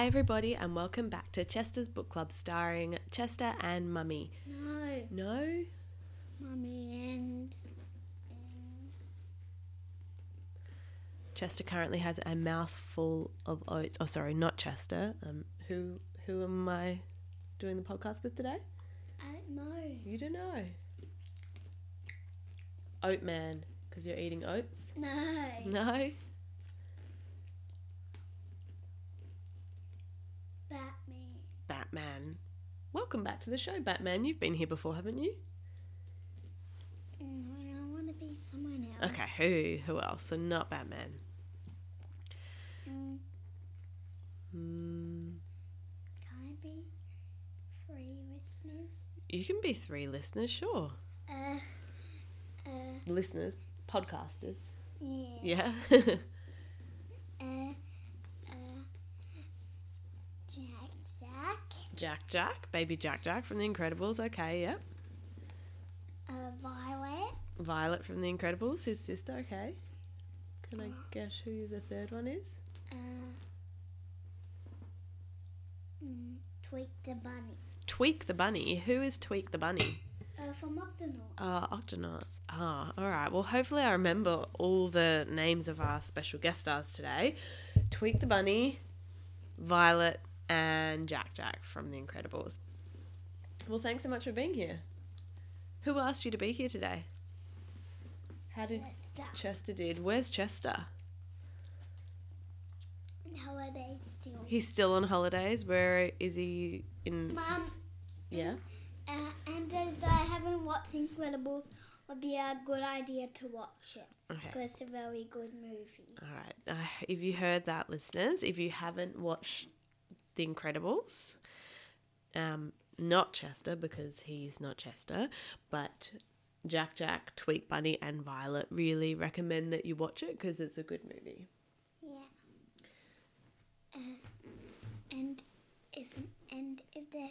Hi, everybody, and welcome back to Chester's Book Club starring Chester and Mummy. No, No? mummy and, and Chester currently has a mouthful of oats. Oh, sorry, not Chester. Um, who who am I doing the podcast with today? I don't know. You don't know. Oat Man, because you're eating oats. No. No. Batman. Batman. Welcome back to the show, Batman. You've been here before, haven't you? No, I want to be someone else. Okay, who who else? So not Batman. Mm, Hmm. can I be three listeners? You can be three listeners, sure. Uh, uh, Listeners, podcasters. yeah. Yeah. Uh, uh, Jack, Jack. Jack baby Jack Jack from The Incredibles. Okay, yep. Uh, Violet. Violet from The Incredibles, his sister. Okay. Can I guess who the third one is? Uh, mm, Tweak the bunny. Tweak the Bunny. Who is Tweak the Bunny? Uh, from Octonaut. Uh, Octonauts. Ah, all right. Well, hopefully I remember all the names of our special guest stars today. Tweak the Bunny, Violet, and Jack Jack from The Incredibles. Well, thanks so much for being here. Who asked you to be here today? How did Chester. Chester did? Where's Chester? And holiday still. He's still on holidays. Where is he in? Mum, Yeah. uh, and as I haven't watched Incredibles, would be a good idea to watch it. Okay. Because it's a very good movie. All right. Uh, if you heard that, listeners, if you haven't watched The Incredibles, um, not Chester because he's not Chester, but Jack Jack, Tweak Bunny, and Violet really recommend that you watch it because it's a good movie. Yeah. Uh, and if and if there's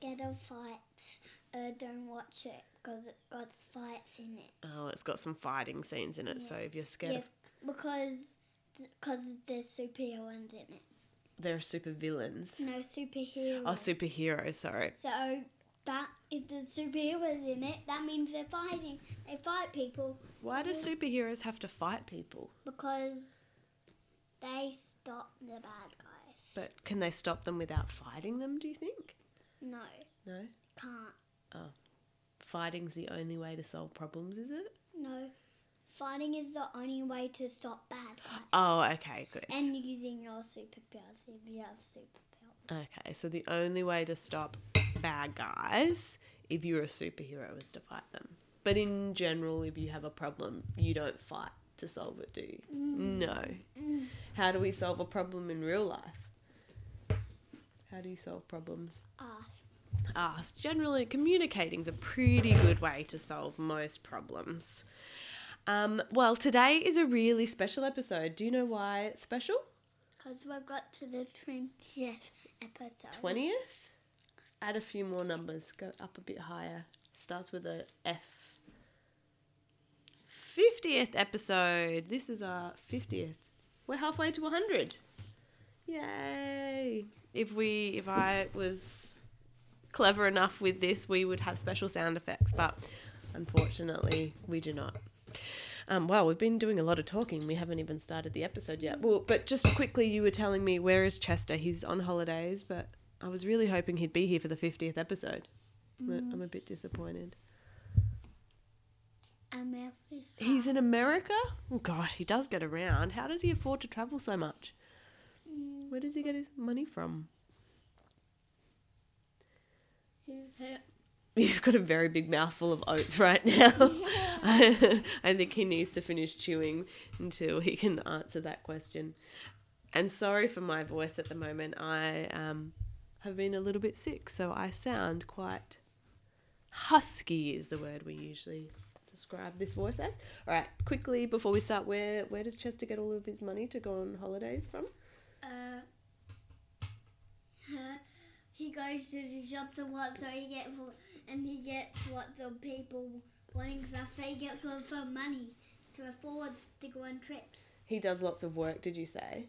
ghetto fights, uh, don't watch it because it got fights in it. Oh, it's got some fighting scenes in it, so if you're scared Yeah, of because because there's superheroes in it. They're super villains. No superheroes. Oh, superheroes, sorry. So that if there's superheroes in it, that means they're fighting. They fight people Why do superheroes have to fight people? because they stop the bad guys. But can they stop them without fighting them, do you think? No, No? can't. Oh. Fighting's the only way to solve problems, is it? No, fighting is the only way to stop bad guys. Oh, okay, good. And using your superpowers if you have superpowers. Okay, so the only way to stop bad guys, if you're a superhero, is to fight them. But in general, if you have a problem, you don't fight to solve it, do you? No. How do we solve a problem in real life? How do you solve problems? Ah, Ask. Generally, communicating's a pretty good way to solve most problems. Um, well, today is a really special episode. Do you know why it's special? because we've got to the 20th episode. 20th? Add a few more numbers. Go up a bit higher. Starts with a F. 50th episode. This is our 50th. We're halfway to 100. Yay. If we if I was clever enough with this, we would have special sound effects, but unfortunately, we do not. Um, well, we've been doing a lot of talking. We haven't even started the episode yet. Well, but just quickly, you were telling me where is Chester? He's on holidays, but I was really hoping he'd be here for the fiftieth episode. I'm a- I'm a bit disappointed. America. He's in America. Oh God, he does get around. How does he afford to travel so much? Where does he get his money from? You've got a very big mouthful of oats right now. I think he needs to finish chewing until he can answer that question. And sorry for my voice at the moment. I um, have been a little bit sick, so I sound quite husky, is the word we usually describe this voice as. All right, quickly before we start, where where does Chester get all of his money to go on holidays from? Uh, he goes to the shop to what so he gets for, and he gets what the people wanting stuff so he gets lots of money to afford to go on trips. He does lots of work. Did you say?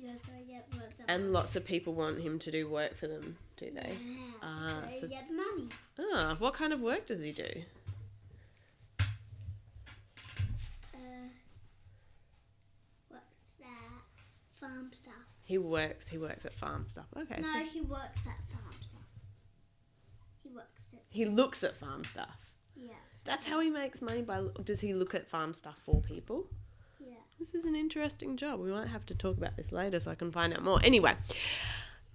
Yeah, so I get lots of And lots of people want him to do work for them, do they? Yeah, Ah, so so- I get money. Ah, what kind of work does he do? Uh, what's that? Farm stuff. He works. He works at farm stuff. Okay. No, so he works at farm stuff. At he looks at farm stuff. yeah, That's how he makes money. By does he look at farm stuff for people? yeah. This is an interesting job. We might have to talk about this later so I can find out more. Anyway,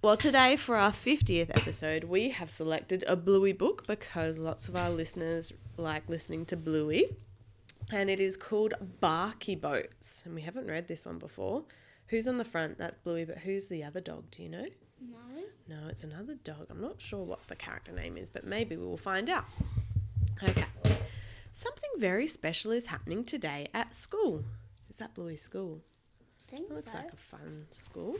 well, today for our 50th episode, we have selected a Bluey book because lots of our listeners like listening to Bluey. And it is called Barky Boats. And we haven't read this one before. Who's on the front? That's Bluey, but who's the other dog? Do you know? No. No, it's another dog. I'm not sure what the character name is, but maybe we will find out. Okay. Something very special is happening today at school. Is that Bluey's school? I Think Looks so. like a fun school.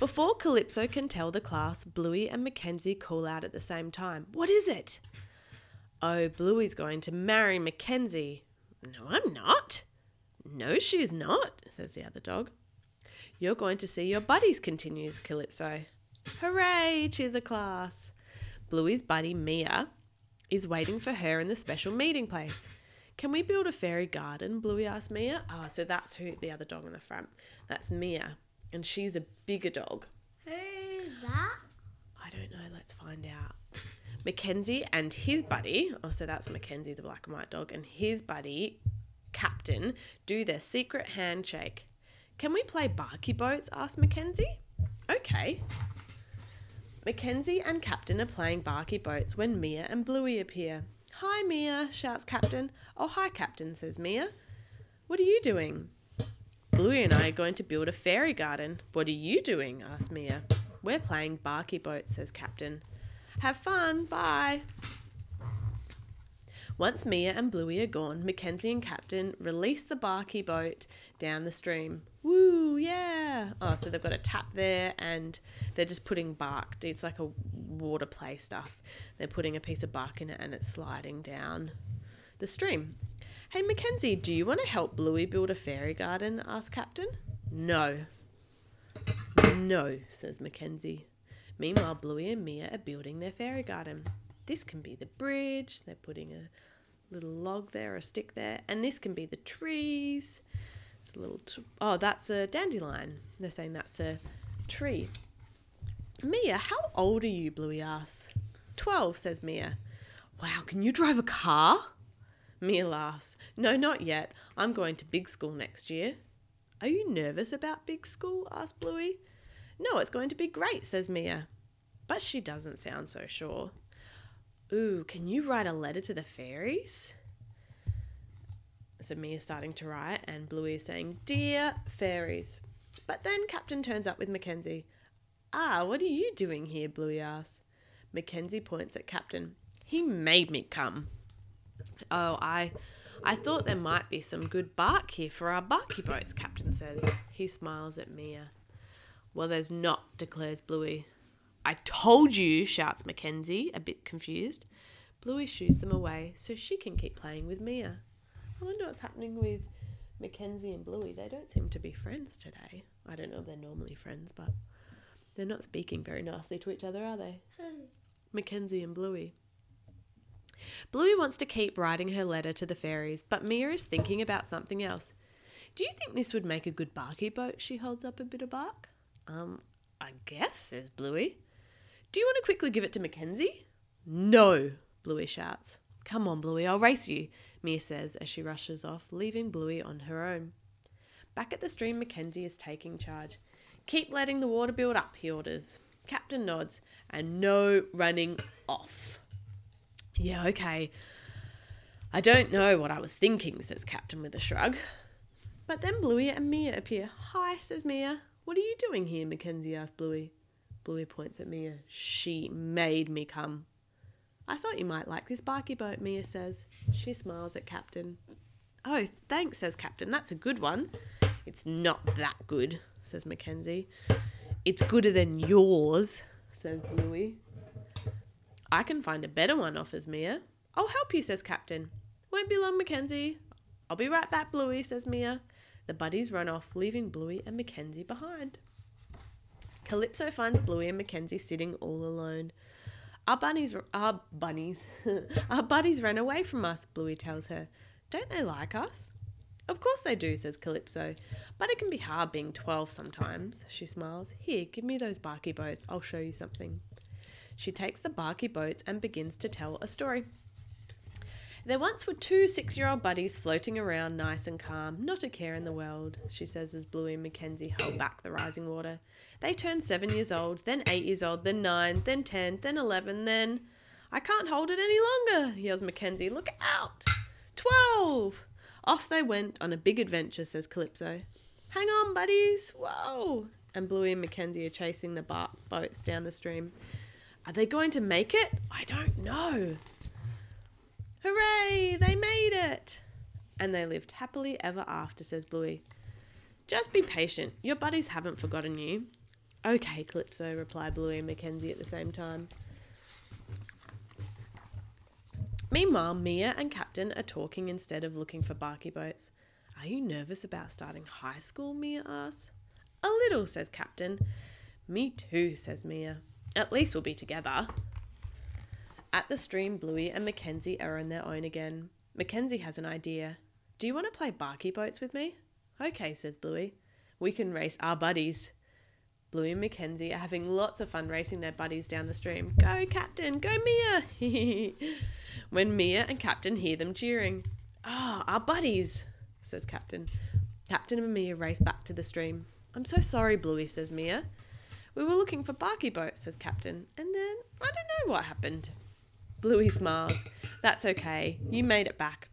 Before Calypso can tell the class, Bluey and Mackenzie call out at the same time. What is it? Oh, Bluey's going to marry Mackenzie. No, I'm not. No, she's not, says the other dog. You're going to see your buddies, continues Calypso. Hooray, cheer the class. Bluey's buddy, Mia, is waiting for her in the special meeting place. Can we build a fairy garden? Bluey asked Mia. Oh, so that's who the other dog in the front. That's Mia. And she's a bigger dog. Who's that? I don't know. Let's find out. Mackenzie and his buddy, oh, so that's Mackenzie, the black and white dog, and his buddy, Captain, do their secret handshake. Can we play Barky Boats? asked Mackenzie. Okay. Mackenzie and Captain are playing Barky Boats when Mia and Bluey appear. Hi, Mia, shouts Captain. Oh, hi, Captain, says Mia. What are you doing? Bluey and I are going to build a fairy garden. What are you doing? asks Mia. We're playing Barky Boats, says Captain. Have fun, bye. Once Mia and Bluey are gone, Mackenzie and Captain release the Barky boat down the stream. Woo, yeah. Oh, so they've got a tap there and they're just putting bark. It's like a water play stuff. They're putting a piece of bark in it and it's sliding down the stream. Hey, Mackenzie, do you want to help Bluey build a fairy garden? asked Captain. No. No, says Mackenzie. Meanwhile, Bluey and Mia are building their fairy garden. This can be the bridge. They're putting a little log there, a stick there, and this can be the trees. It's a little. Oh, that's a dandelion. They're saying that's a tree. Mia, how old are you? Bluey asks. Twelve, says Mia. Wow, can you drive a car? Mia laughs. No, not yet. I'm going to big school next year. Are you nervous about big school? asks Bluey. No, it's going to be great, says Mia. But she doesn't sound so sure. Ooh, can you write a letter to the fairies? So Mia's starting to write, and Bluey is saying, Dear fairies. But then Captain turns up with Mackenzie. Ah, what are you doing here? Bluey asks. Mackenzie points at Captain. He made me come. Oh, I I thought there might be some good bark here for our barky boats, Captain says. He smiles at Mia. Well, there's not, declares Bluey. I told you, shouts Mackenzie, a bit confused. Bluey shoos them away so she can keep playing with Mia. I wonder what's happening with Mackenzie and Bluey. They don't seem to be friends today. I don't know if they're normally friends, but they're not speaking very nicely to each other, are they? Mackenzie and Bluey. Bluey wants to keep writing her letter to the fairies, but Mia is thinking about something else. Do you think this would make a good barky boat? She holds up a bit of bark. Um, I guess, says Bluey. Do you want to quickly give it to Mackenzie? No, Bluey shouts. Come on, Bluey, I'll race you, Mia says as she rushes off, leaving Bluey on her own. Back at the stream, Mackenzie is taking charge. Keep letting the water build up, he orders. Captain nods, and no running off. Yeah, okay. I don't know what I was thinking, says Captain with a shrug. But then Bluey and Mia appear. Hi, says Mia. What are you doing here? Mackenzie asks Bluey. Bluey points at Mia. She made me come. I thought you might like this barky boat, Mia says. She smiles at Captain. Oh, thanks, says Captain. That's a good one. It's not that good, says Mackenzie. It's gooder than yours, says Bluey. I can find a better one, offers Mia. I'll help you, says Captain. Won't be long, Mackenzie. I'll be right back, Bluey, says Mia. The buddies run off, leaving Bluey and Mackenzie behind. Calypso finds Bluey and Mackenzie sitting all alone. Our bunnies, our bunnies, our buddies ran away from us, Bluey tells her. Don't they like us? Of course they do, says Calypso. But it can be hard being 12 sometimes, she smiles. Here, give me those barky boats. I'll show you something. She takes the barky boats and begins to tell a story. There once were two six year old buddies floating around nice and calm, not a care in the world, she says as Bluey and Mackenzie hold back the rising water. They turned seven years old, then eight years old, then nine, then ten, then eleven, then. I can't hold it any longer, yells Mackenzie. Look out! Twelve! Off they went on a big adventure, says Calypso. Hang on, buddies! Whoa! And Bluey and Mackenzie are chasing the bark boats down the stream. Are they going to make it? I don't know. Hooray! They made it! And they lived happily ever after, says Bluey. Just be patient. Your buddies haven't forgotten you. Okay, Calypso, reply Bluey and Mackenzie at the same time. Meanwhile, Mia and Captain are talking instead of looking for barky boats. Are you nervous about starting high school? Mia asks. A little, says Captain. Me too, says Mia. At least we'll be together. At the stream, Bluey and Mackenzie are on their own again. Mackenzie has an idea. Do you want to play barky boats with me? Okay, says Bluey. We can race our buddies. Bluey and Mackenzie are having lots of fun racing their buddies down the stream. Go, Captain! Go, Mia! when Mia and Captain hear them cheering. Ah, oh, our buddies, says Captain. Captain and Mia race back to the stream. I'm so sorry, Bluey, says Mia. We were looking for barky boats, says Captain, and then I don't know what happened. Bluey smiles. That's okay. You made it back.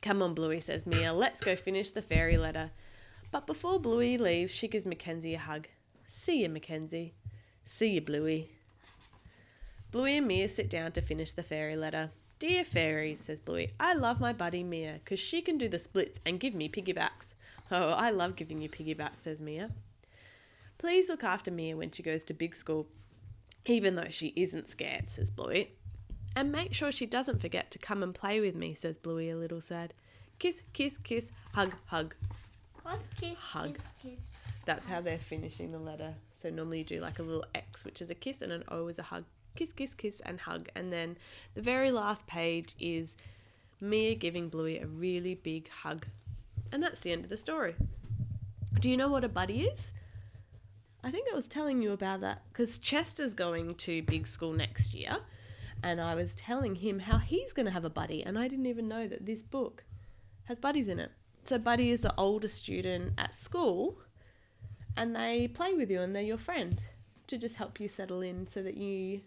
Come on, Bluey, says Mia. Let's go finish the fairy letter. But before Bluey leaves, she gives Mackenzie a hug. See you, Mackenzie. See you, Bluey. Bluey and Mia sit down to finish the fairy letter. Dear fairies, says Bluey, I love my buddy Mia because she can do the splits and give me piggybacks. Oh, I love giving you piggybacks, says Mia. Please look after Mia when she goes to big school, even though she isn't scared, says Bluey. And make sure she doesn't forget to come and play with me, says Bluey a little sad. Kiss, kiss, kiss, hug, hug. What kiss? Hug. Kiss, kiss. That's how they're finishing the letter. So normally you do like a little X, which is a kiss, and an O is a hug. Kiss, kiss, kiss, and hug. And then the very last page is Mia giving Bluey a really big hug. And that's the end of the story. Do you know what a buddy is? I think I was telling you about that because Chester's going to big school next year. And I was telling him how he's going to have a buddy. And I didn't even know that this book has buddies in it. So, Buddy is the oldest student at school and they play with you and they're your friend to just help you settle in so that you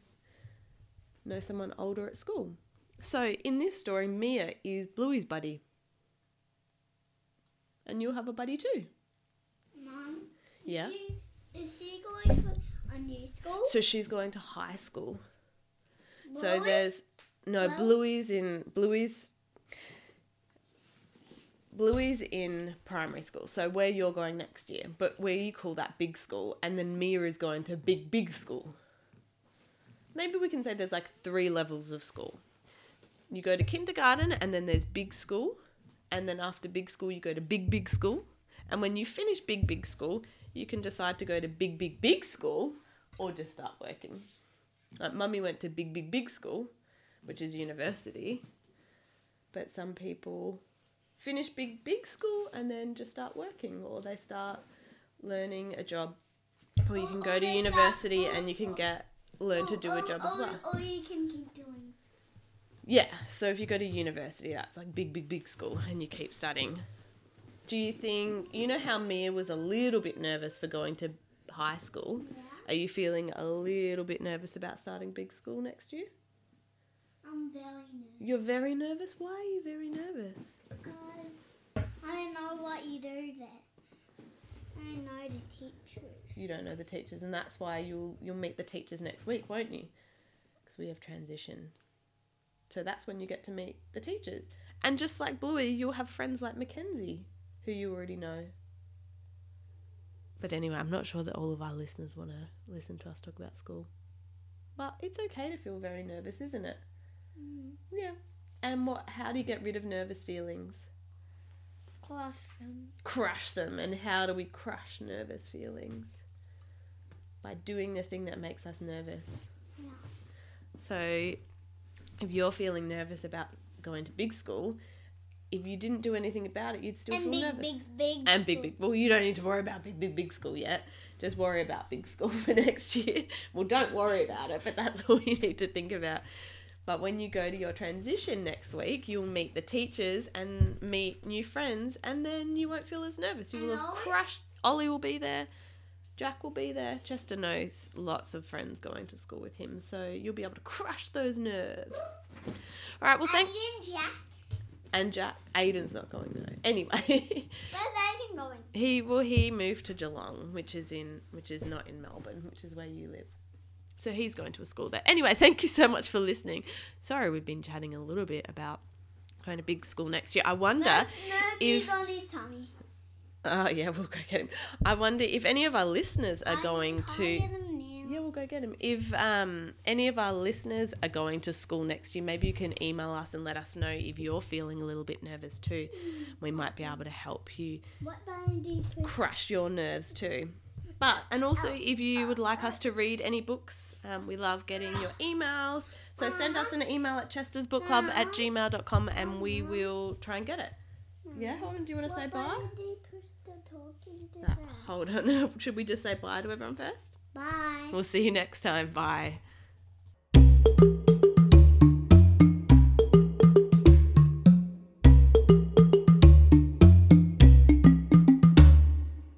know someone older at school. So in this story, Mia is Bluey's buddy. And you'll have a buddy too. Mum. Yeah. She, is she going to a new school? So she's going to high school. So there's no Bluey's in Bluey's Bluey's in primary school, so where you're going next year, but where you call that big school, and then Mia is going to big big school. Maybe we can say there's like three levels of school. You go to kindergarten, and then there's big school, and then after big school you go to big big school, and when you finish big big school, you can decide to go to big big big school, or just start working. Like mummy went to big big big school, which is university, but some people finish big big school and then just start working or they start learning a job or you can go to university and you can get learn to do a job as well Or you can keep doing. yeah so if you go to university that's like big big big school and you keep studying do you think you know how mia was a little bit nervous for going to high school Yeah. Are you feeling a little bit nervous about starting big school next year I'm very nervous you're very nervous why are you very nervous because I don't know what you do there. I don't know the teachers. you don't know the teachers, and that's why you'll you'll meet the teachers next week, won't you? Because we have transition. So that's when you get to meet the teachers, and just like Bluey, you'll have friends like Mackenzie, who you already know. But anyway, I'm not sure that all of our listeners want to listen to us talk about school. But it's okay to feel very nervous, isn't it? Mm. Yeah. And what? How do you get rid of nervous feelings? Crush them. crush them. And how do we crush nervous feelings? By doing the thing that makes us nervous. Yeah. So, if you're feeling nervous about going to big school, if you didn't do anything about it, you'd still and feel big, nervous. big, big, and big, big. Well, you don't need to worry about big, big, big school yet. Just worry about big school for next year. Well, don't worry about it, but that's all you need to think about. But when you go to your transition next week, you'll meet the teachers and meet new friends, and then you won't feel as nervous. You will have crushed. Ollie will be there. Jack will be there. Chester knows lots of friends going to school with him, so you'll be able to crush those nerves. All right. Well, thank. And Jack, Aiden's not going though. Anyway. Where's Aiden going? He well he moved to Geelong, which is in which is not in Melbourne, which is where you live. So he's going to a school there. Anyway, thank you so much for listening. Sorry we've been chatting a little bit about going to big school next year. I wonder if- on his tummy. Oh yeah, we'll go get him. I wonder if any of our listeners are I going to get him now. Yeah, we'll go get him. If um, any of our listeners are going to school next year, maybe you can email us and let us know if you're feeling a little bit nervous too. We might be able to help you What button do you push? crush your nerves too. But, and also, if you would like us to read any books, um, we love getting your emails. So send us an email at chestersbookclub at gmail.com and we will try and get it. Yeah, hold on. Do you want to say bye? button do you push the talking to Uh, that? hold on. Should we just say bye to everyone first? Bye. We'll see you next time. Bye.